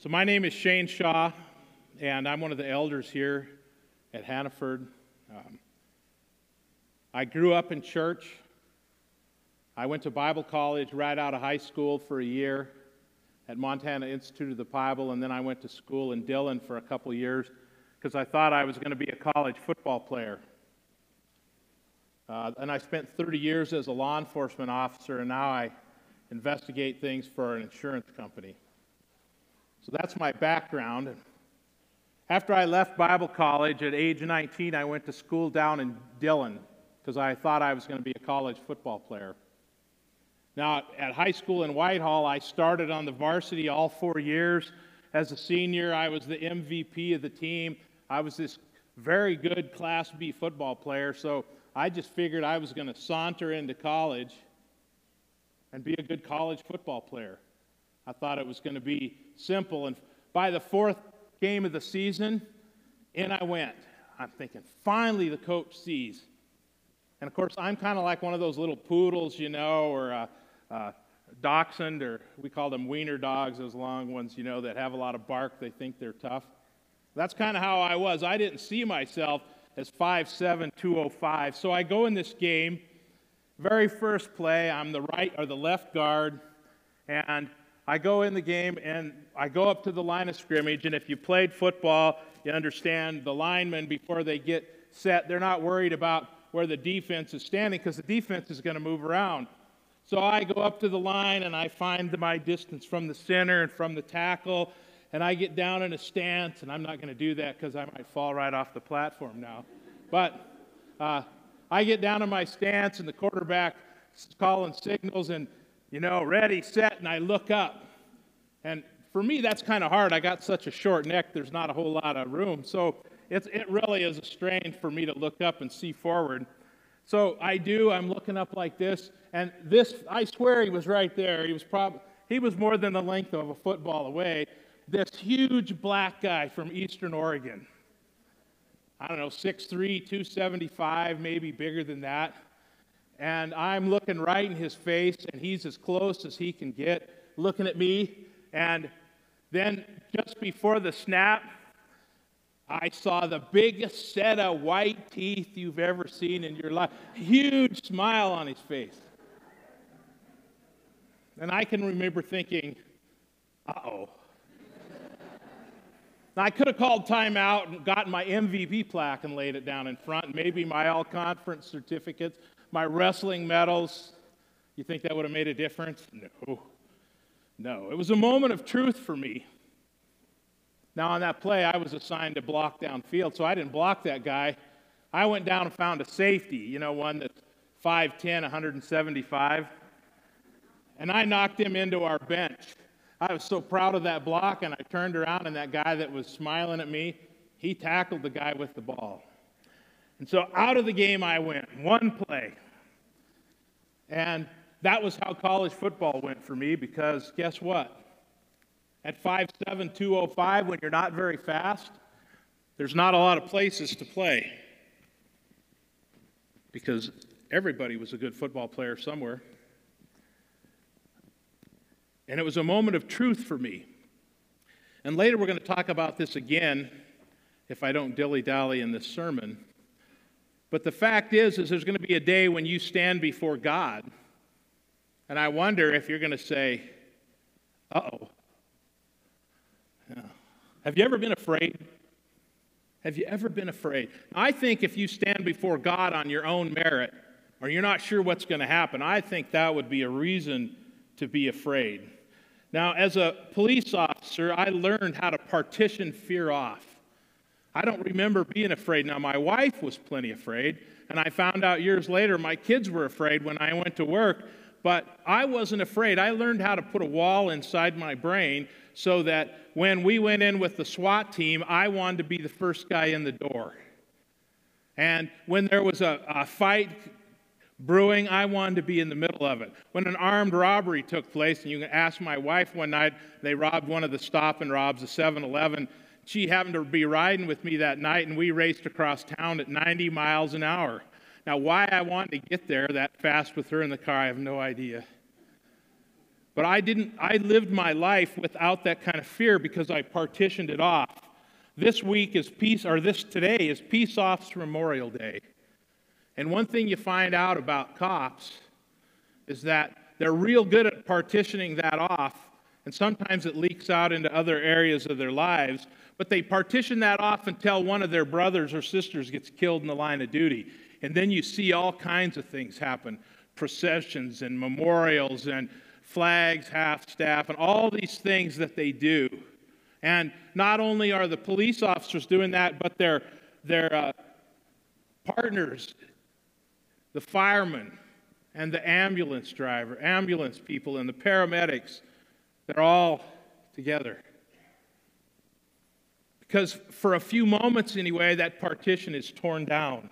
So, my name is Shane Shaw, and I'm one of the elders here at Hannaford. Um, I grew up in church. I went to Bible college right out of high school for a year at Montana Institute of the Bible, and then I went to school in Dillon for a couple years because I thought I was going to be a college football player. Uh, and I spent 30 years as a law enforcement officer, and now I investigate things for an insurance company. So that's my background. After I left Bible college at age 19, I went to school down in Dillon because I thought I was going to be a college football player. Now, at high school in Whitehall, I started on the varsity all four years. As a senior, I was the MVP of the team. I was this very good Class B football player, so I just figured I was going to saunter into college and be a good college football player. I thought it was going to be simple. And by the fourth game of the season, in I went. I'm thinking, finally the coach sees. And of course, I'm kind of like one of those little poodles, you know, or uh, uh, dachshund, or we call them wiener dogs, those long ones, you know, that have a lot of bark. They think they're tough. That's kind of how I was. I didn't see myself as 5'7, 205. So I go in this game, very first play, I'm the right or the left guard, and I go in the game and I go up to the line of scrimmage, and if you played football, you understand the linemen, before they get set, they're not worried about where the defense is standing because the defense is going to move around. So I go up to the line and I find my distance from the center and from the tackle, and I get down in a stance, and I'm not going to do that because I might fall right off the platform now. But uh, I get down in my stance, and the quarterback is calling signals, and you know, ready, set, and I look up. And for me, that's kind of hard. I got such a short neck, there's not a whole lot of room. So it's, it really is a strain for me to look up and see forward. So I do, I'm looking up like this, and this, I swear he was right there. He was probably, he was more than the length of a football away. This huge black guy from Eastern Oregon. I don't know, 6'3, 275, maybe bigger than that and I'm looking right in his face, and he's as close as he can get, looking at me. And then just before the snap, I saw the biggest set of white teeth you've ever seen in your life. Huge smile on his face. And I can remember thinking, uh oh. I could have called timeout and gotten my MVP plaque and laid it down in front, maybe my all conference certificates my wrestling medals. You think that would have made a difference? No. No. It was a moment of truth for me. Now, on that play, I was assigned to block downfield, so I didn't block that guy. I went down and found a safety, you know, one that's 5'10, 175. And I knocked him into our bench. I was so proud of that block, and I turned around, and that guy that was smiling at me, he tackled the guy with the ball. And so out of the game I went, one play. And that was how college football went for me because guess what? At 5'7, 205, when you're not very fast, there's not a lot of places to play because everybody was a good football player somewhere. And it was a moment of truth for me. And later we're going to talk about this again if I don't dilly dally in this sermon. But the fact is, is there's going to be a day when you stand before God, and I wonder if you're going to say, "Uh-oh." Have you ever been afraid? Have you ever been afraid? I think if you stand before God on your own merit, or you're not sure what's going to happen, I think that would be a reason to be afraid. Now, as a police officer, I learned how to partition fear off. I don't remember being afraid. Now, my wife was plenty afraid, and I found out years later my kids were afraid when I went to work, but I wasn't afraid. I learned how to put a wall inside my brain so that when we went in with the SWAT team, I wanted to be the first guy in the door. And when there was a, a fight brewing, I wanted to be in the middle of it. When an armed robbery took place, and you can ask my wife one night, they robbed one of the stop and robs, a 7 Eleven she happened to be riding with me that night, and we raced across town at 90 miles an hour. Now, why I wanted to get there that fast with her in the car, I have no idea. But I didn't, I lived my life without that kind of fear because I partitioned it off. This week is peace, or this today is Peace Officer Memorial Day. And one thing you find out about cops is that they're real good at partitioning that off, and sometimes it leaks out into other areas of their lives, but they partition that off until one of their brothers or sisters gets killed in the line of duty. And then you see all kinds of things happen processions and memorials and flags, half staff, and all these things that they do. And not only are the police officers doing that, but their, their uh, partners, the firemen and the ambulance driver, ambulance people, and the paramedics, they're all together. Because for a few moments, anyway, that partition is torn down,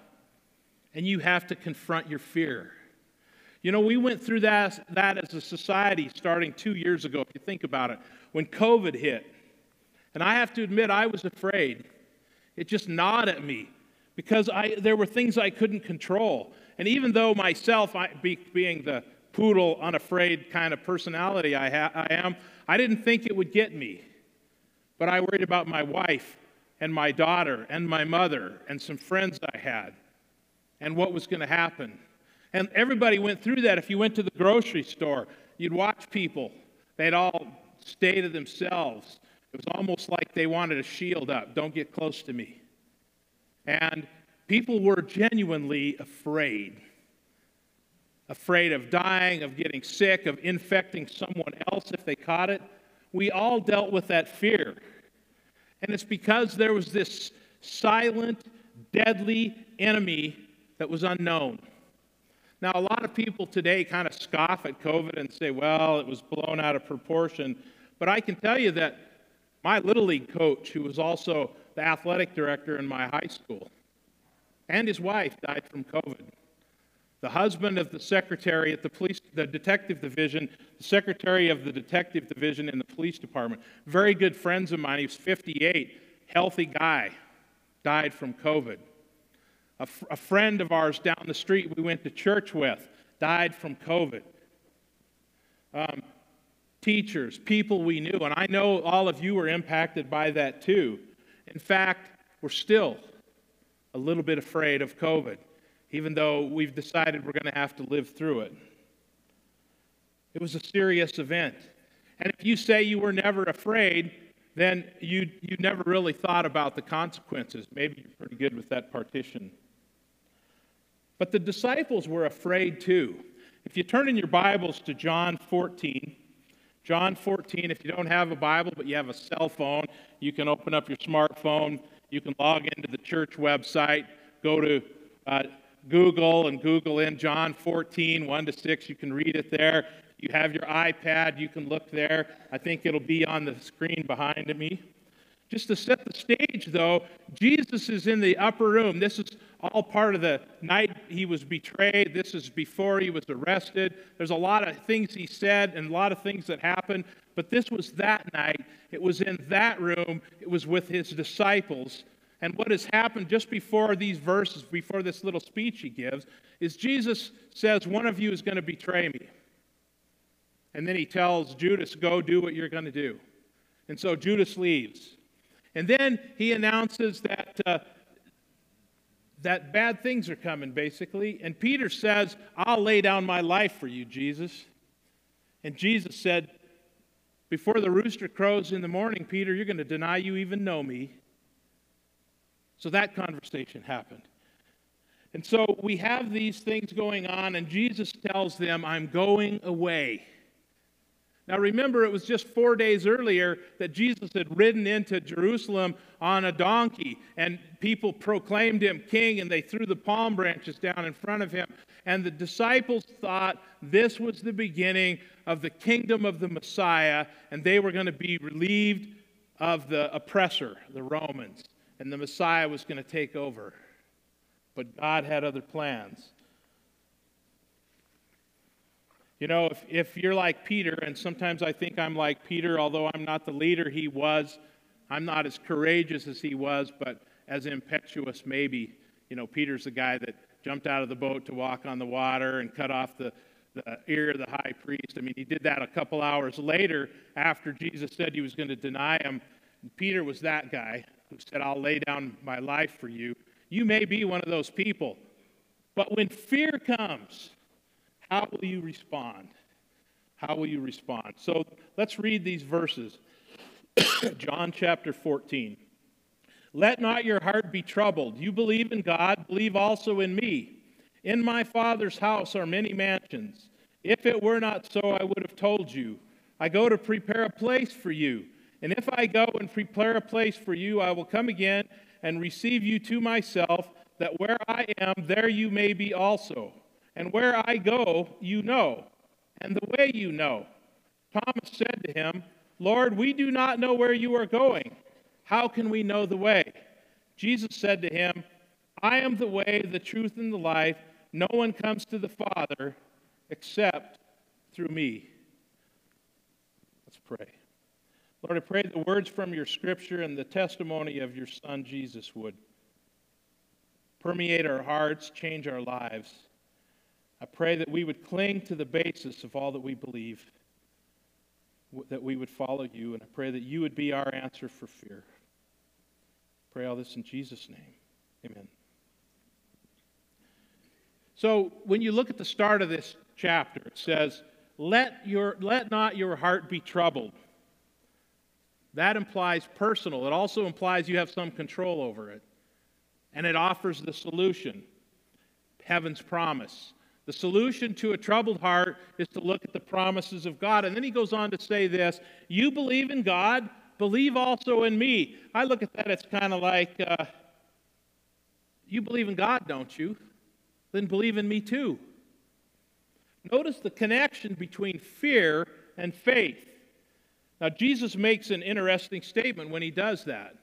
and you have to confront your fear. You know, we went through that, that as a society starting two years ago, if you think about it, when COVID hit. And I have to admit, I was afraid. It just gnawed at me because I, there were things I couldn't control. And even though myself, I, be, being the poodle, unafraid kind of personality I, ha, I am, I didn't think it would get me. But I worried about my wife and my daughter and my mother and some friends I had and what was going to happen. And everybody went through that. If you went to the grocery store, you'd watch people. They'd all stay to themselves. It was almost like they wanted a shield up. Don't get close to me. And people were genuinely afraid. Afraid of dying, of getting sick, of infecting someone else if they caught it. We all dealt with that fear. And it's because there was this silent, deadly enemy that was unknown. Now, a lot of people today kind of scoff at COVID and say, well, it was blown out of proportion. But I can tell you that my Little League coach, who was also the athletic director in my high school, and his wife died from COVID. The husband of the secretary at the police, the detective division, the secretary of the detective division in the police department, very good friends of mine. He was 58, healthy guy, died from COVID. A, friend of ours down the street we went to church with died from COVID. Um, teachers, people we knew. And I know all of you were impacted by that too. In fact, we're still a little bit afraid of COVID, even though we've decided we're going to have to live through it. It was a serious event. And if you say you were never afraid, then you, you never really thought about the consequences. Maybe you're pretty good with that partition. But the disciples were afraid too. If you turn in your Bibles to John 14, John 14, if you don't have a Bible but you have a cell phone, you can open up your smartphone. You can log into the church website, go to uh, Google and Google in John 14, 1 to 6. You can read it there. You have your iPad, you can look there. I think it'll be on the screen behind me. Just to set the stage, though, Jesus is in the upper room. This is all part of the night he was betrayed. This is before he was arrested. There's a lot of things he said and a lot of things that happened, but this was that night. It was in that room, it was with his disciples. And what has happened just before these verses, before this little speech he gives, is Jesus says, One of you is going to betray me. And then he tells Judas, Go do what you're going to do. And so Judas leaves. And then he announces that, uh, that bad things are coming, basically. And Peter says, I'll lay down my life for you, Jesus. And Jesus said, Before the rooster crows in the morning, Peter, you're going to deny you even know me. So that conversation happened. And so we have these things going on, and Jesus tells them, I'm going away. Now remember, it was just four days earlier that Jesus had ridden into Jerusalem on a donkey, and people proclaimed him king, and they threw the palm branches down in front of him. And the disciples thought this was the beginning of the kingdom of the Messiah, and they were going to be relieved of the oppressor, the Romans, and the Messiah was going to take over. But God had other plans. You know, if, if you're like Peter, and sometimes I think I'm like Peter, although I'm not the leader he was, I'm not as courageous as he was, but as impetuous maybe. You know, Peter's the guy that jumped out of the boat to walk on the water and cut off the, the ear of the high priest. I mean, he did that a couple hours later after Jesus said he was going to deny him. Peter was that guy who said, I'll lay down my life for you. You may be one of those people. But when fear comes, how will you respond? How will you respond? So let's read these verses. John chapter 14. Let not your heart be troubled. You believe in God, believe also in me. In my Father's house are many mansions. If it were not so, I would have told you. I go to prepare a place for you. And if I go and prepare a place for you, I will come again and receive you to myself, that where I am, there you may be also. And where I go, you know, and the way you know. Thomas said to him, Lord, we do not know where you are going. How can we know the way? Jesus said to him, I am the way, the truth, and the life. No one comes to the Father except through me. Let's pray. Lord, I pray the words from your scripture and the testimony of your Son Jesus would permeate our hearts, change our lives. I pray that we would cling to the basis of all that we believe, that we would follow you, and I pray that you would be our answer for fear. Pray all this in Jesus' name. Amen. So when you look at the start of this chapter, it says, let, your, let not your heart be troubled. That implies personal. It also implies you have some control over it. And it offers the solution heaven's promise. The solution to a troubled heart is to look at the promises of God. And then he goes on to say this You believe in God, believe also in me. I look at that, it's kind of like, uh, You believe in God, don't you? Then believe in me too. Notice the connection between fear and faith. Now, Jesus makes an interesting statement when he does that.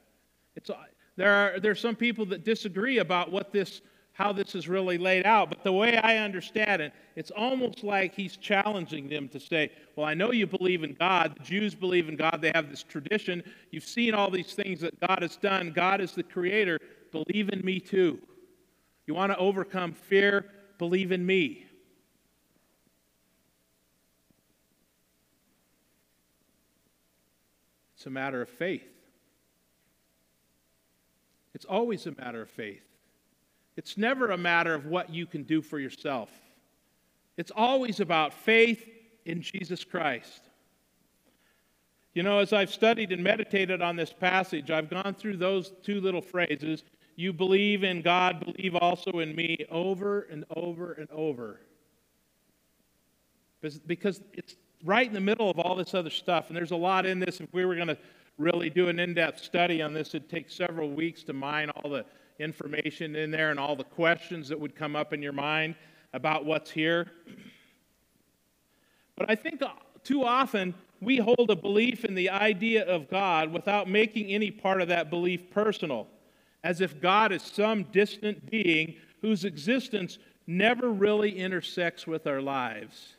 It's, uh, there, are, there are some people that disagree about what this, how this is really laid out, but the way I understand it, it's almost like he's challenging them to say, Well, I know you believe in God. The Jews believe in God. They have this tradition. You've seen all these things that God has done. God is the creator. Believe in me too. You want to overcome fear? Believe in me. It's a matter of faith. It's always a matter of faith. It's never a matter of what you can do for yourself. It's always about faith in Jesus Christ. You know, as I've studied and meditated on this passage, I've gone through those two little phrases you believe in God, believe also in me, over and over and over. Because it's right in the middle of all this other stuff. And there's a lot in this. If we were going to really do an in depth study on this, it'd take several weeks to mine all the information in there and all the questions that would come up in your mind about what's here. But I think uh, too often we hold a belief in the idea of God without making any part of that belief personal, as if God is some distant being whose existence never really intersects with our lives.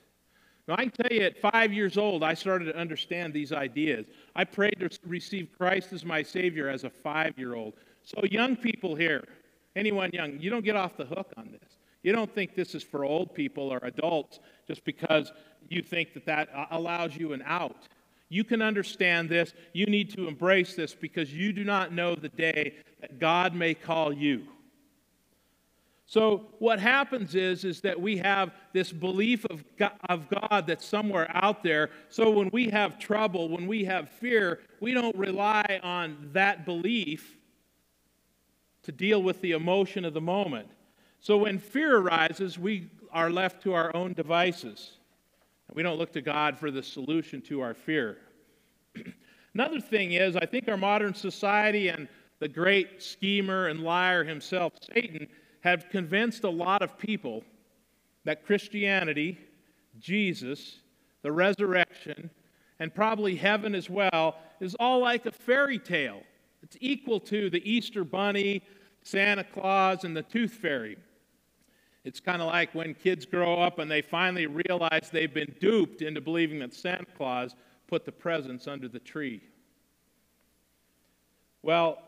Now, I can tell you at five years old, I started to understand these ideas. I prayed to receive Christ as my Savior as a five year old. So, young people here, anyone young, you don't get off the hook on this. You don't think this is for old people or adults just because you think that that allows you an out. You can understand this. You need to embrace this because you do not know the day that God may call you. So what happens is, is that we have this belief of God, of God that's somewhere out there. So when we have trouble, when we have fear, we don't rely on that belief to deal with the emotion of the moment. So when fear arises, we are left to our own devices. We don't look to God for the solution to our fear. Another thing is, I think our modern society and the great schemer and liar himself, Satan, have convinced a lot of people that Christianity, Jesus, the resurrection, and probably heaven as well, is all like a fairy tale. It's equal to the Easter Bunny, Santa Claus, and the Tooth Fairy. It's kind of like when kids grow up and they finally realize they've been duped into believing that Santa Claus put the presents under the tree. Well,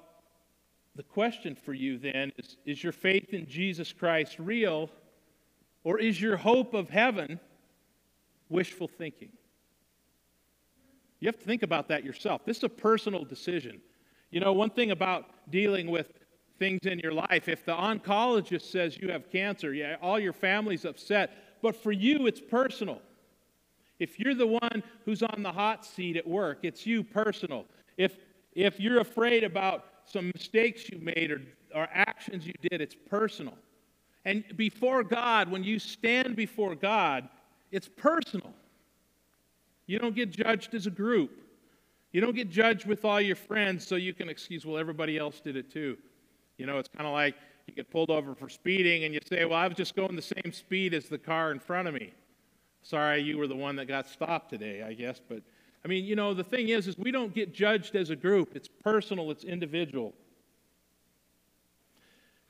the question for you then is Is your faith in Jesus Christ real, or is your hope of heaven wishful thinking. You have to think about that yourself. This is a personal decision. You know, one thing about dealing with things in your life, if the oncologist says you have cancer, yeah, all your family's upset, but for you, it's personal. If you're the one who's on the hot seat at work, it's you personal. If, if you're afraid about some mistakes you made or, or actions you did, it's personal. And before God, when you stand before God, it's personal. You don't get judged as a group. You don't get judged with all your friends so you can excuse, well, everybody else did it too. You know, it's kind of like you get pulled over for speeding and you say, well, I was just going the same speed as the car in front of me. Sorry, you were the one that got stopped today, I guess. But I mean, you know, the thing is, is we don't get judged as a group. It's personal, it's individual.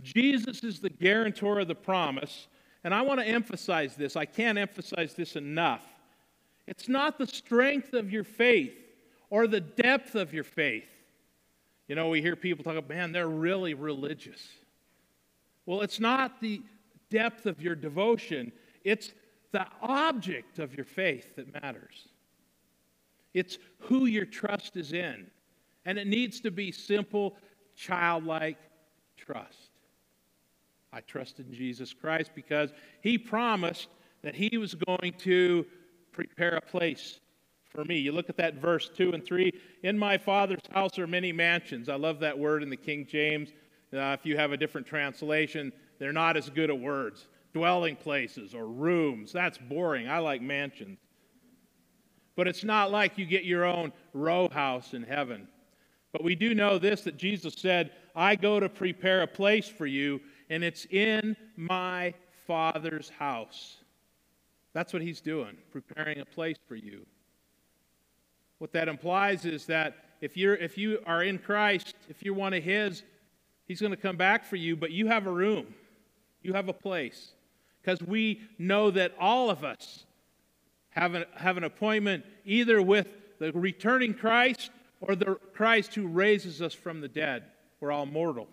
Jesus is the guarantor of the promise, and I want to emphasize this. I can't emphasize this enough. It's not the strength of your faith or the depth of your faith. You know, we hear people talk, about man, they're really religious. Well, it's not the depth of your devotion, it's the object of your faith that matters. It's who your trust is in. And it needs to be simple, childlike trust. I trust in Jesus Christ because he promised that he was going to prepare a place for me. You look at that verse 2 and 3. In my Father's house are many mansions. I love that word in the King James. Uh, if you have a different translation, they're not as good at words. Dwelling places or rooms. That's boring. I like mansions. But it's not like you get your own row house in heaven. But we do know this that Jesus said, I go to prepare a place for you, and it's in my Father's house. That's what he's doing, preparing a place for you. What that implies is that if, you're, if you are in Christ, if you're one of his, he's going to come back for you, but you have a room, you have a place. Because we know that all of us have an, have an appointment either with the returning Christ or the Christ who raises us from the dead. We're all mortal.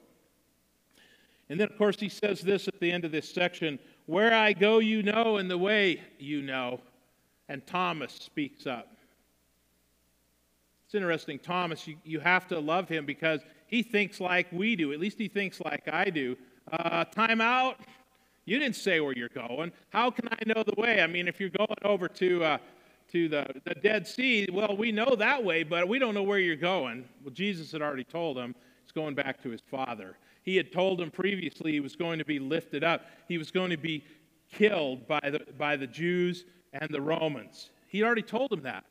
And then, of course, he says this at the end of this section Where I go, you know, and the way you know. And Thomas speaks up. It's interesting. Thomas, you, you have to love him because he thinks like we do. At least he thinks like I do. Uh, time out. You didn't say where you're going. How can I know the way? I mean, if you're going over to, uh, to the, the Dead Sea, well, we know that way, but we don't know where you're going. Well, Jesus had already told him he's going back to his Father. He had told him previously he was going to be lifted up, he was going to be killed by the, by the Jews and the Romans. He already told him that.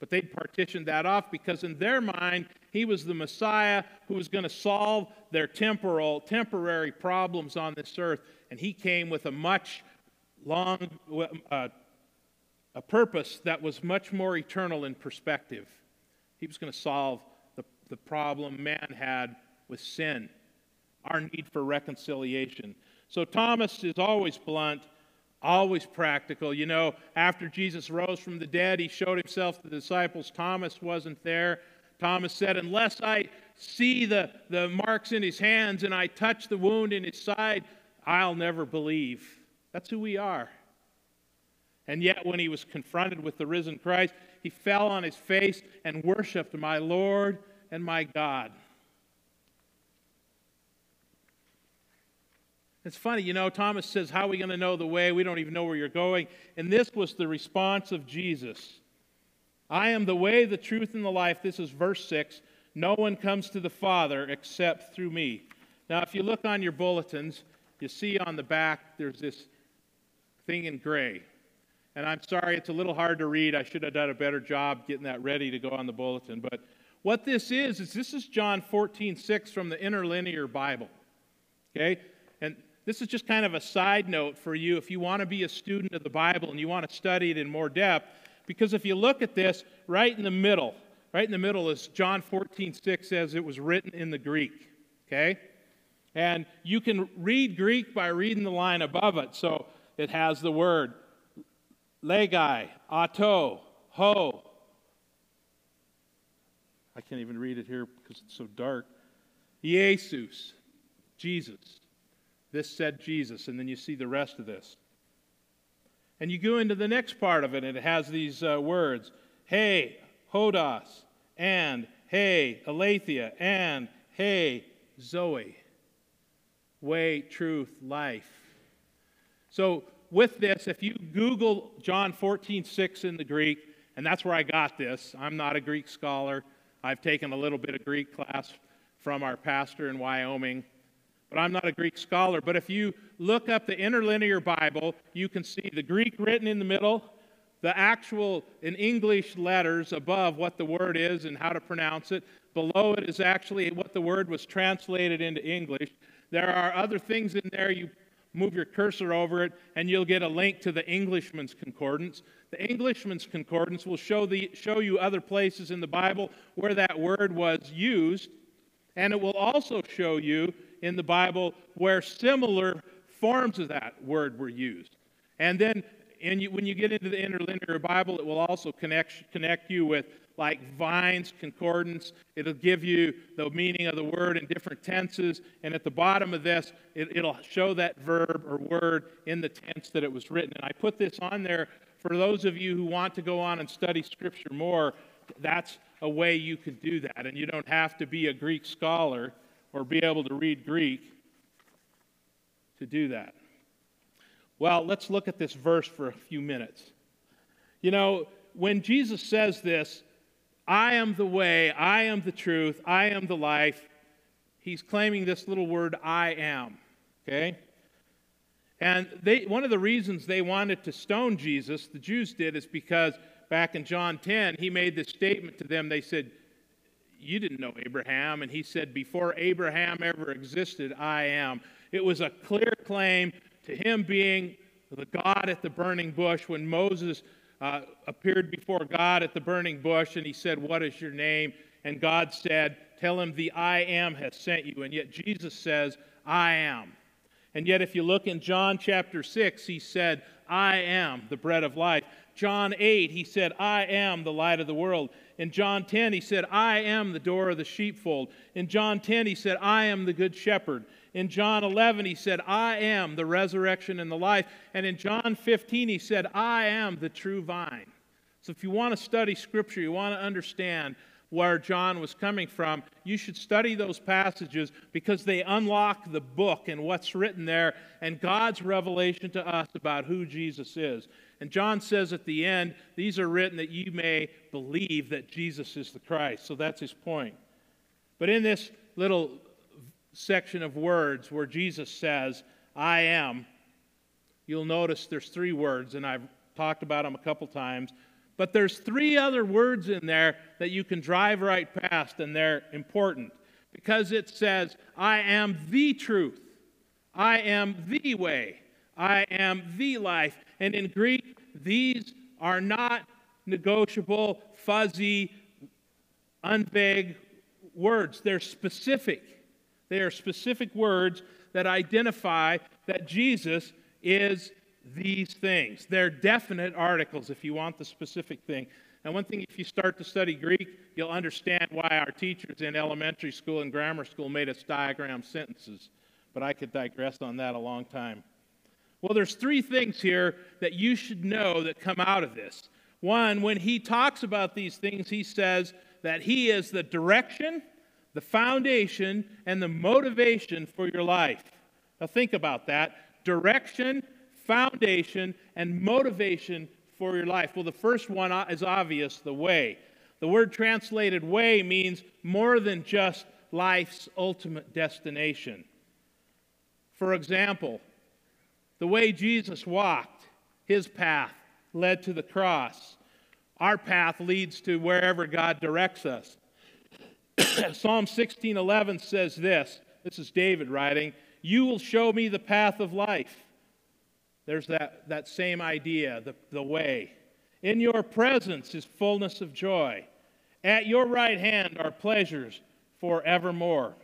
But they'd partitioned that off because, in their mind, he was the Messiah who was going to solve their temporal, temporary problems on this earth. And he came with a much long, uh, a purpose that was much more eternal in perspective. He was going to solve the, the problem man had with sin, our need for reconciliation. So Thomas is always blunt always practical. You know, after Jesus rose from the dead, he showed himself to the disciples. Thomas wasn't there. Thomas said, Unless I see the, the marks in his hands and I touch the wound in his side, I'll never believe. That's who we are. And yet, when he was confronted with the risen Christ, he fell on his face and worshiped my Lord and my God. It's funny, you know, Thomas says, How are we going to know the way? We don't even know where you're going. And this was the response of Jesus I am the way, the truth, and the life. This is verse 6. No one comes to the Father except through me. Now, if you look on your bulletins, you see on the back there's this thing in gray. And I'm sorry, it's a little hard to read. I should have done a better job getting that ready to go on the bulletin. But what this is, is this is John 14, 6 from the interlinear Bible. Okay? This is just kind of a side note for you if you want to be a student of the Bible and you want to study it in more depth. Because if you look at this, right in the middle, right in the middle is John 14, 6 says it was written in the Greek. Okay? And you can read Greek by reading the line above it. So it has the word legai, auto, ho. I can't even read it here because it's so dark. Jesus, Jesus. This said Jesus, and then you see the rest of this. And you go into the next part of it, and it has these uh, words Hey, Hodos, and Hey, Aletheia, and Hey, Zoe. Way, truth, life. So, with this, if you Google John 14, 6 in the Greek, and that's where I got this, I'm not a Greek scholar. I've taken a little bit of Greek class from our pastor in Wyoming, but I'm not a Greek scholar. But if you look up the interlinear Bible, you can see the Greek written in the middle, the actual in English letters above what the word is and how to pronounce it. Below it is actually what the word was translated into English. There are other things in there. You move your cursor over it, and you'll get a link to the Englishman's Concordance. The Englishman's Concordance will show, the, show you other places in the Bible where that word was used, and it will also show you in the Bible where similar forms of that word were used. And then and you, when you get into the interlinear Bible, it will also connect, connect you with like Vine's concordance. It'll give you the meaning of the word in different tenses. And at the bottom of this, it, it'll show that verb or word in the tense that it was written. And I put this on there for those of you who want to go on and study Scripture more. That's a way you could do that. And you don't have to be a Greek scholar or be able to read Greek to do that. Well, let's look at this verse for a few minutes. You know, when Jesus says this, I am the way, I am the truth, I am the life, he's claiming this little word, I am. Okay? And they, one of the reasons they wanted to stone Jesus, the Jews did, is because back in John 10, he made this statement to them. They said, You didn't know Abraham. And he said, Before Abraham ever existed, I am. It was a clear claim to him being the God at the burning bush when Moses uh, appeared before God at the burning bush and he said, What is your name? And God said, Tell him the I am has sent you. And yet Jesus says, I am. And yet, if you look in John chapter 6, he said, I am the bread of life. John 8, he said, I am the light of the world. In John 10, he said, I am the door of the sheepfold. In John 10, he said, I am the good shepherd. In John 11, he said, I am the resurrection and the life. And in John 15, he said, I am the true vine. So if you want to study Scripture, you want to understand where John was coming from, you should study those passages because they unlock the book and what's written there and God's revelation to us about who Jesus is. And John says at the end, these are written that you may believe that Jesus is the Christ. So that's his point. But in this little section of words where Jesus says, I am, you'll notice there's three words, and I've talked about them a couple times. But there's three other words in there that you can drive right past, and they're important because it says, I am the truth, I am the way, I am the life. And in Greek, these are not negotiable, fuzzy, unvague words. They're specific. They are specific words that identify that Jesus is these things. They're definite articles if you want the specific thing. And one thing, if you start to study Greek, you'll understand why our teachers in elementary school and grammar school made us diagram sentences. But I could digress on that a long time. Well, there's three things here that you should know that come out of this. One, when he talks about these things, he says that he is the direction, the foundation and the motivation for your life. Now, think about that direction, foundation, and motivation for your life. Well, the first one is obvious the way. The word translated way means more than just life's ultimate destination. For example, the way Jesus walked, his path led to the cross. Our path leads to wherever God directs us. Psalm 16:11 says this. This is David writing, "You will show me the path of life." There's that, that same idea, the, the way. In your presence is fullness of joy. At your right hand are pleasures forevermore.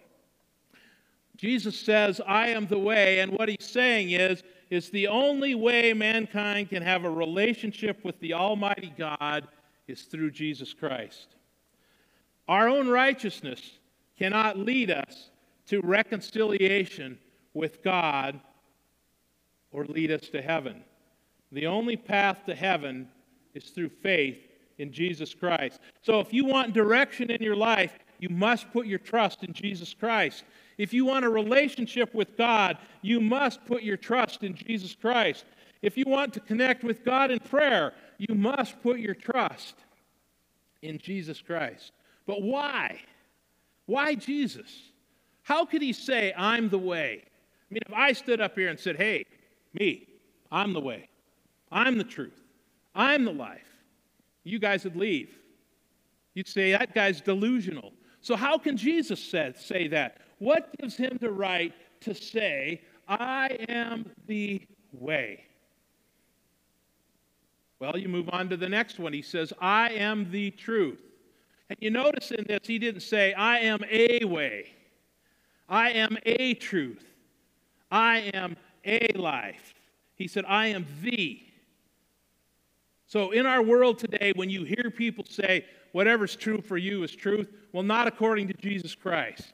Jesus says, I am the way, and what he's saying is, is the only way mankind can have a relationship with the Almighty God is through Jesus Christ. Our own righteousness cannot lead us to reconciliation with God or lead us to heaven. The only path to heaven is through faith in Jesus Christ. So if you want direction in your life, you must put your trust in Jesus Christ. If you want a relationship with God, you must put your trust in Jesus Christ. If you want to connect with God in prayer, you must put your trust in Jesus Christ. But why? Why Jesus? How could he say, I'm the way? I mean, if I stood up here and said, hey, me, I'm the way, I'm the truth, I'm the life, you guys would leave. You'd say, that guy's delusional. So, how can Jesus say, say that? What gives him the right to say, I am the way? Well, you move on to the next one. He says, I am the truth. And you notice in this, he didn't say, I am a way. I am a truth. I am a life. He said, I am the. So, in our world today, when you hear people say, whatever's true for you is truth, well, not according to Jesus Christ.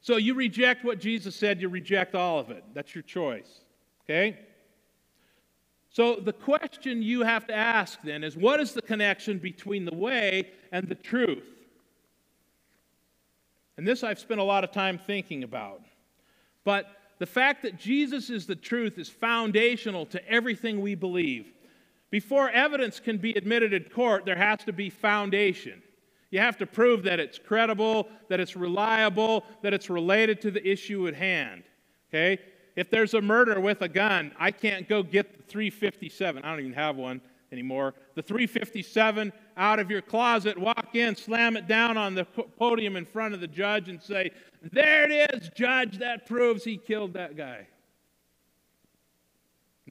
So, you reject what Jesus said, you reject all of it. That's your choice. Okay? So, the question you have to ask then is what is the connection between the way and the truth? And this I've spent a lot of time thinking about. But the fact that Jesus is the truth is foundational to everything we believe. Before evidence can be admitted in court, there has to be foundation. You have to prove that it's credible, that it's reliable, that it's related to the issue at hand. Okay? If there's a murder with a gun, I can't go get the 357. I don't even have one anymore. The 357 out of your closet, walk in, slam it down on the podium in front of the judge, and say, There it is, judge, that proves he killed that guy.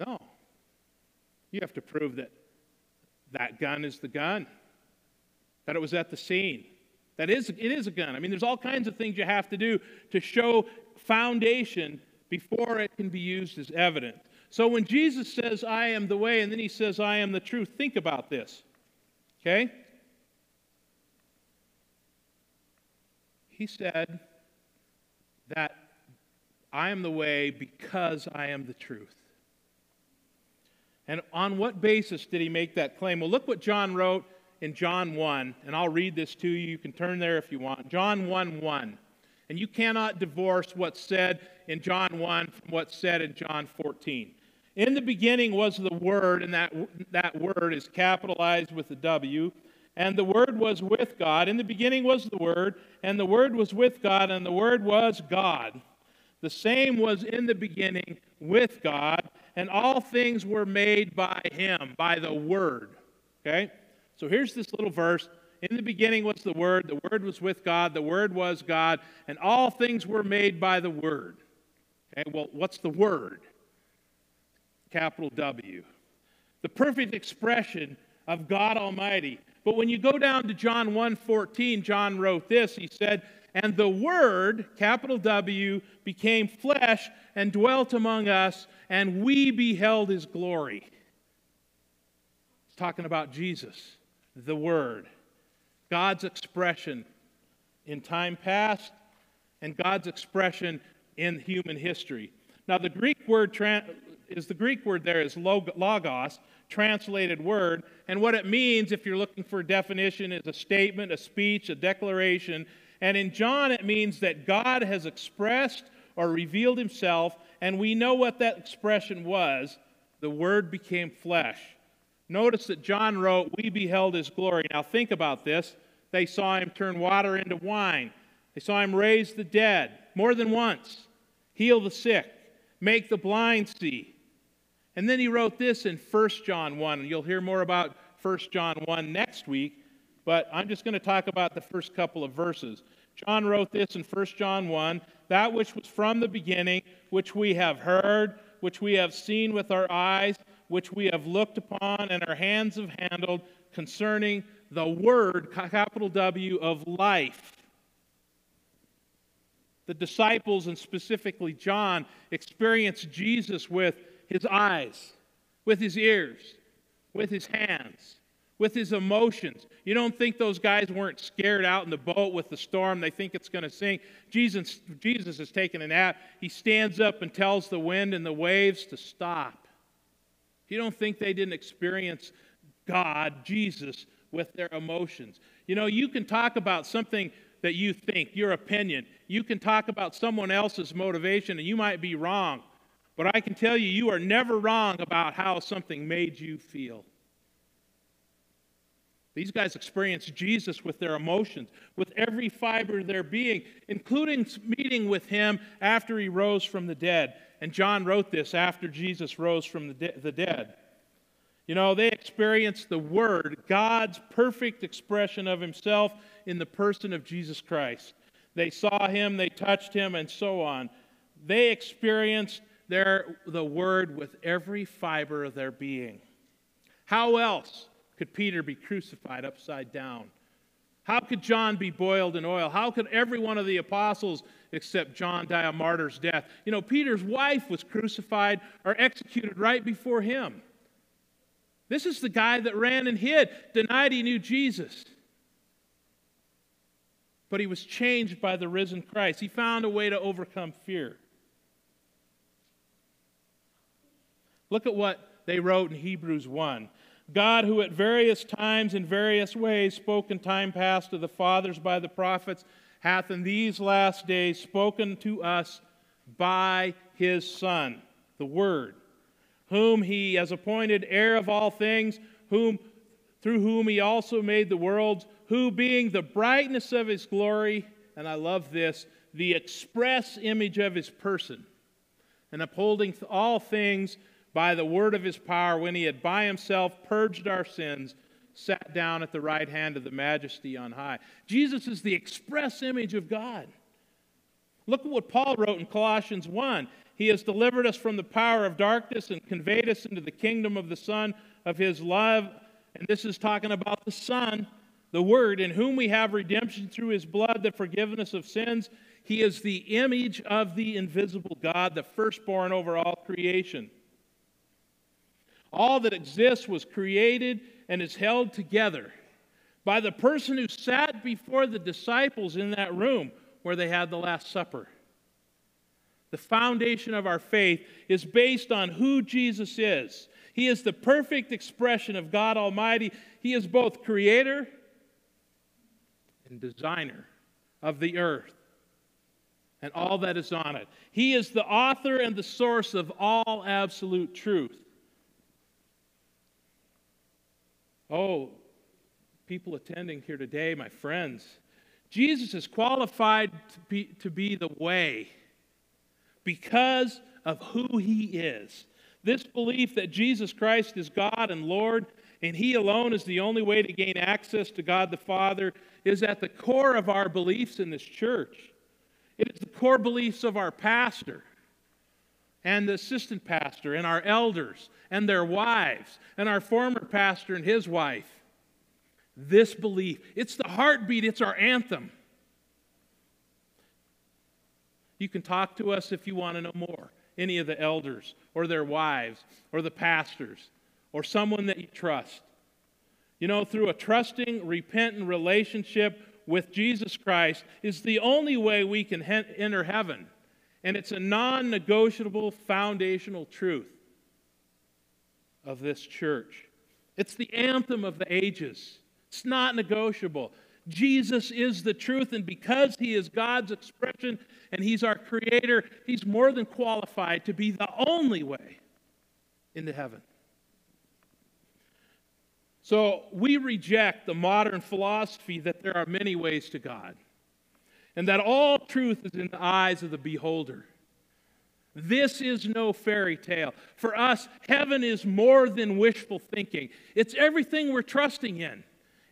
No. You have to prove that that gun is the gun, that it was at the scene. That is, it is a gun. I mean, there's all kinds of things you have to do to show foundation before it can be used as evidence. So when Jesus says, I am the way, and then he says, I am the truth, think about this. Okay? He said that I am the way because I am the truth. And on what basis did he make that claim? Well, look what John wrote in John 1, and I'll read this to you. You can turn there if you want. John 1 1. And you cannot divorce what's said in John 1 from what's said in John 14. In the beginning was the Word, and that, that Word is capitalized with a W. And the Word was with God. In the beginning was the Word, and the Word was with God, and the Word was God. The same was in the beginning with God, and all things were made by him, by the Word. Okay? So here's this little verse. In the beginning was the Word, the Word was with God, the Word was God, and all things were made by the Word. Okay, well, what's the Word? Capital W. The perfect expression of God Almighty. But when you go down to John 1:14, John wrote this. He said, "And the Word, capital W, became flesh and dwelt among us, and we beheld his glory. It's talking about Jesus, the Word, God's expression in time past and God's expression in human history. Now, the Greek word tra- is the Greek word there is logos, translated word, and what it means, if you're looking for a definition, is a statement, a speech, a declaration. And in John, it means that God has expressed or revealed himself, and we know what that expression was. The Word became flesh. Notice that John wrote, We beheld his glory. Now think about this. They saw him turn water into wine, they saw him raise the dead more than once, heal the sick, make the blind see. And then he wrote this in 1 John 1, and you'll hear more about 1 John 1 next week, but I'm just going to talk about the first couple of verses. John wrote this in 1 John 1 that which was from the beginning, which we have heard, which we have seen with our eyes, which we have looked upon, and our hands have handled concerning the Word, capital W, of life. The disciples, and specifically John, experienced Jesus with his eyes, with his ears, with his hands with his emotions. You don't think those guys weren't scared out in the boat with the storm? They think it's going to sink. Jesus, Jesus is taking a nap. He stands up and tells the wind and the waves to stop. You don't think they didn't experience God, Jesus, with their emotions. You know, you can talk about something that you think, your opinion. You can talk about someone else's motivation, and you might be wrong. But I can tell you, you are never wrong about how something made you feel. These guys experienced Jesus with their emotions, with every fiber of their being, including meeting with him after he rose from the dead. And John wrote this after Jesus rose from the, de- the dead. You know, they experienced the Word, God's perfect expression of Himself in the person of Jesus Christ. They saw Him, they touched Him, and so on. They experienced their, the Word with every fiber of their being. How else could Peter be crucified upside down? How could John be boiled in oil? How could every one of the apostles except John die a martyr's death? You know, Peter's wife was crucified or executed right before him. This is the guy that ran and hid, denied he knew Jesus. But he was changed by the risen Christ. He found a way to overcome fear. Look at what they wrote in Hebrews 1. God, who at various times in various ways spoke in time past to the fathers by the prophets, hath in these last days spoken to us by his Son, the Word whom he has appointed heir of all things, whom through whom he also made the worlds, who being the brightness of his glory, and I love this, the express image of his person, and upholding all things by the word of his power, when he had by himself purged our sins, sat down at the right hand of the majesty on high. Jesus is the express image of God. Look at what Paul wrote in Colossians 1. He has delivered us from the power of darkness and conveyed us into the kingdom of the Son of His love. And this is talking about the Son, the Word, in whom we have redemption through His blood, the forgiveness of sins. He is the image of the invisible God, the firstborn over all creation. All that exists was created and is held together by the person who sat before the disciples in that room where they had the Last Supper the foundation of our faith, is based on who Jesus is. He is the perfect expression of God Almighty. He is both creator and designer of the earth and all that is on it. He is the author and the source of all absolute truth. Oh, people attending here today, my friends, Jesus is qualified to be, to be the way because of who he is. This belief that Jesus Christ is God and Lord and he alone is the only way to gain access to God the Father is at the core of our beliefs in this church. It is the core beliefs of our pastor and the assistant pastor and our elders and their wives and our former pastor and his wife. This belief, it's the heartbeat, it's our anthem. You can talk to us if you want to know more. Any of the elders or their wives or the pastors or someone that you trust. You know, through a trusting, repentant relationship with Jesus Christ is the only way we can he- enter heaven. And it's a non negotiable foundational truth of this church. It's the anthem of the ages. It's not negotiable. Jesus is the truth, and because He is God's expression and He's our Creator, He's more than qualified to be the only way into heaven. So we reject the modern philosophy that there are many ways to God and that all truth is in the eyes of the beholder. This is no fairy tale. For us, heaven is more than wishful thinking, it's everything we're trusting in.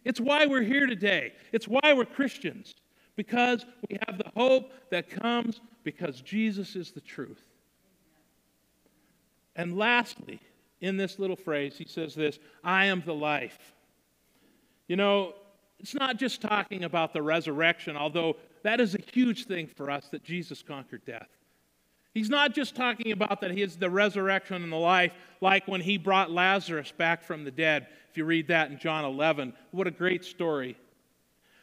It's why we're here today. It's why we're Christians, because we have the hope that comes because Jesus is the truth. And lastly, in this little phrase, he says this I am the life. You know, it's not just talking about the resurrection, although that is a huge thing for us that Jesus conquered death. He's not just talking about that he is the resurrection and the life, like when he brought Lazarus back from the dead. If you read that in John 11, what a great story.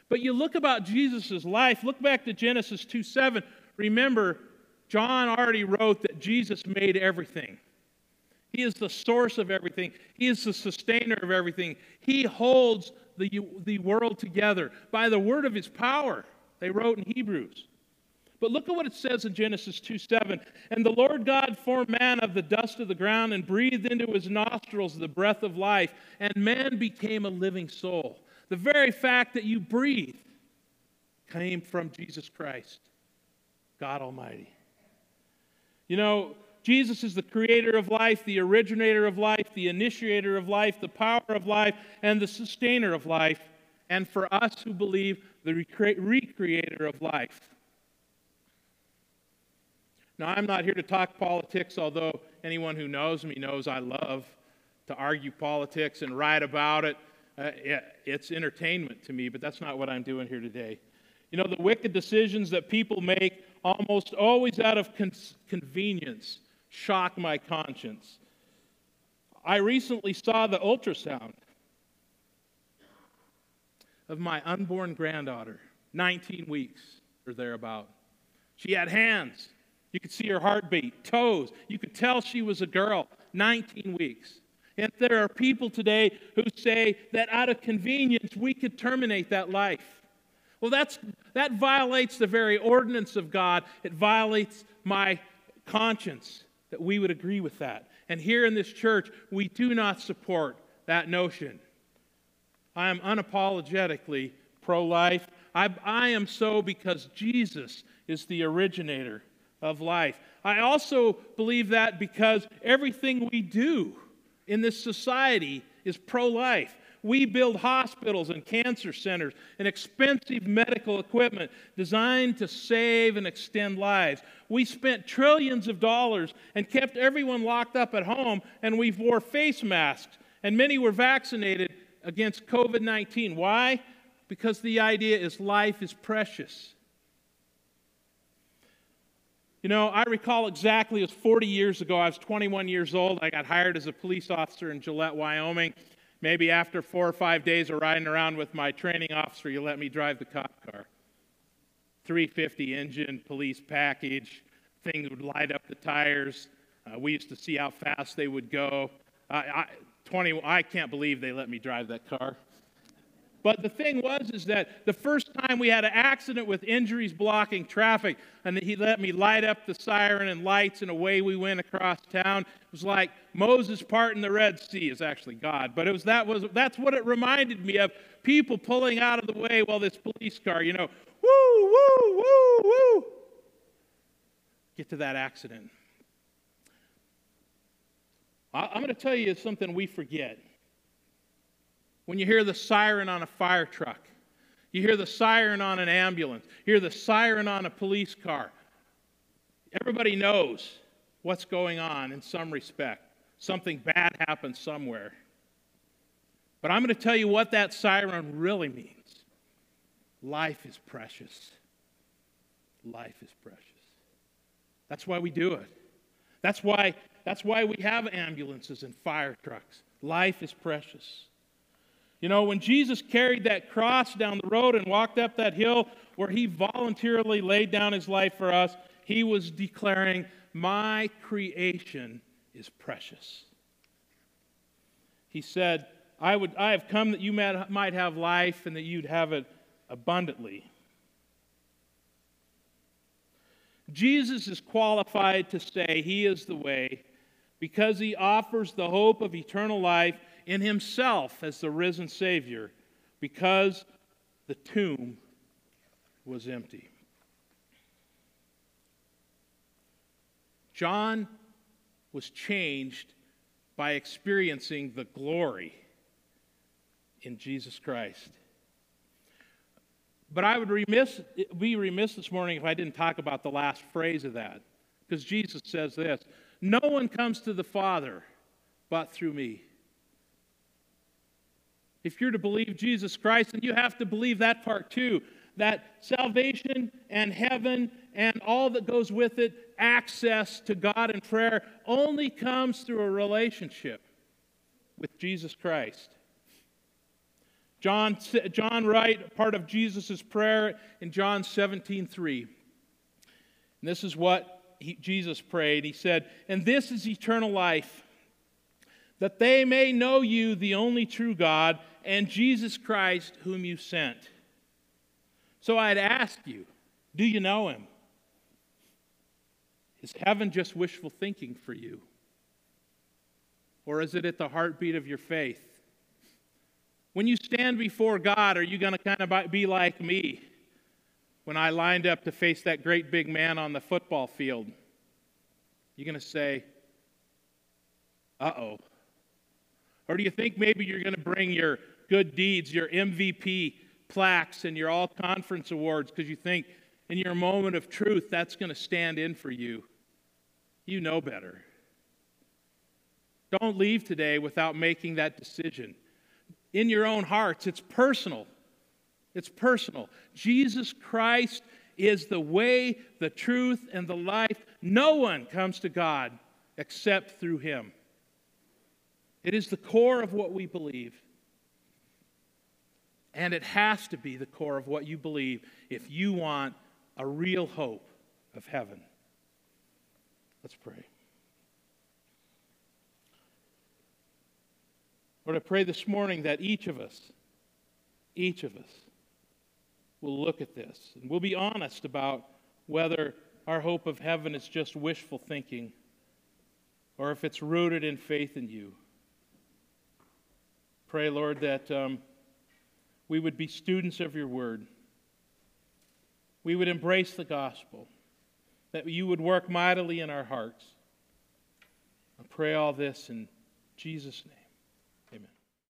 But you look about Jesus' life, look back to Genesis 2 7. Remember, John already wrote that Jesus made everything. He is the source of everything. He is the sustainer of everything. He holds the, the world together by the word of his power, they wrote in Hebrews. But look at what it says in Genesis 2 7. And the Lord God formed man of the dust of the ground and breathed into his nostrils the breath of life, and man became a living soul. The very fact that you breathe came from Jesus Christ, God Almighty. You know, Jesus is the creator of life, the originator of life, the initiator of life, the power of life, and the sustainer of life. And for us who believe, the recreator of life. Now, I'm not here to talk politics, although anyone who knows me knows I love to argue politics and write about it. Uh, it's entertainment to me, but that's not what I'm doing here today. You know, the wicked decisions that people make almost always out of con- convenience shock my conscience. I recently saw the ultrasound of my unborn granddaughter, 19 weeks or thereabout. She had hands. You could see her heartbeat, toes. You could tell she was a girl, 19 weeks. And there are people today who say that out of convenience, we could terminate that life. Well, that's, that violates the very ordinance of God. It violates my conscience that we would agree with that. And here in this church, we do not support that notion. I am unapologetically pro life. I, I am so because Jesus is the originator of life. I also believe that because everything we do in this society is pro life. We build hospitals and cancer centers and expensive medical equipment designed to save and extend lives. We spent trillions of dollars and kept everyone locked up at home, and we wore face masks, and many were vaccinated against COVID 19. Why? Because the idea is life is precious. You know, I recall exactly, it was 40 years ago. I was 21 years old. I got hired as a police officer in Gillette, Wyoming. Maybe after four or five days of riding around with my training officer, you let me drive the cop car. 350 engine, police package, things would light up the tires. Uh, we used to see how fast they would go. Uh, I, 20, I can't believe they let me drive that car. But the thing was is that the first time we had an accident with injuries blocking traffic, and he let me light up the siren and lights, and away we went across town. It was like Moses parting the Red Sea is actually God, but it was that was that's what it reminded me of. People pulling out of the way while this police car, you know, woo, woo, woo, woo. Get to that accident. I'm going to tell you something we forget when you hear the siren on a fire truck, you hear the siren on an ambulance, you hear the siren on a police car. Everybody knows what's going on in some respect. Something bad happened somewhere. But I'm going to tell you what that siren really means. Life is precious. Life is precious. That's why we do it. That's why, that's why we have ambulances and fire trucks. Life is precious. You know, when Jesus carried that cross down the road and walked up that hill where he voluntarily laid down his life for us, he was declaring, My creation is precious. He said, I, would, I have come that you might have life and that you'd have it abundantly. Jesus is qualified to say he is the way because he offers the hope of eternal life in himself as the risen Savior because the tomb was empty. John was changed by experiencing the glory in Jesus Christ. But I would remiss, be remiss this morning if I didn't talk about the last phrase of that. Because Jesus says this No one comes to the Father but through me. If you're to believe Jesus Christ, then you have to believe that part too that salvation and heaven and all that goes with it, access to God and prayer, only comes through a relationship with Jesus Christ. John, John write, part of Jesus' prayer in John 17 3. And this is what he, Jesus prayed. He said, And this is eternal life that they may know you, the only true God, and Jesus Christ, whom you sent. So I'd ask you, do you know him? Is heaven just wishful thinking for you? Or is it at the heartbeat of your faith? When you stand before God, are you going to kind of be like me when I lined up to face that great big man on the football field? You're going to say, uh oh. Or do you think maybe you're going to bring your good deeds, your MVP plaques, and your all conference awards because you think in your moment of truth that's going to stand in for you? You know better. Don't leave today without making that decision. In your own hearts, it's personal. It's personal. Jesus Christ is the way, the truth, and the life. No one comes to God except through him. It is the core of what we believe. And it has to be the core of what you believe if you want a real hope of heaven. Let's pray. Lord, I pray this morning that each of us, each of us, will look at this and we'll be honest about whether our hope of heaven is just wishful thinking or if it's rooted in faith in you. Pray, Lord, that um, we would be students of your word. We would embrace the gospel, that you would work mightily in our hearts. I pray all this in Jesus' name.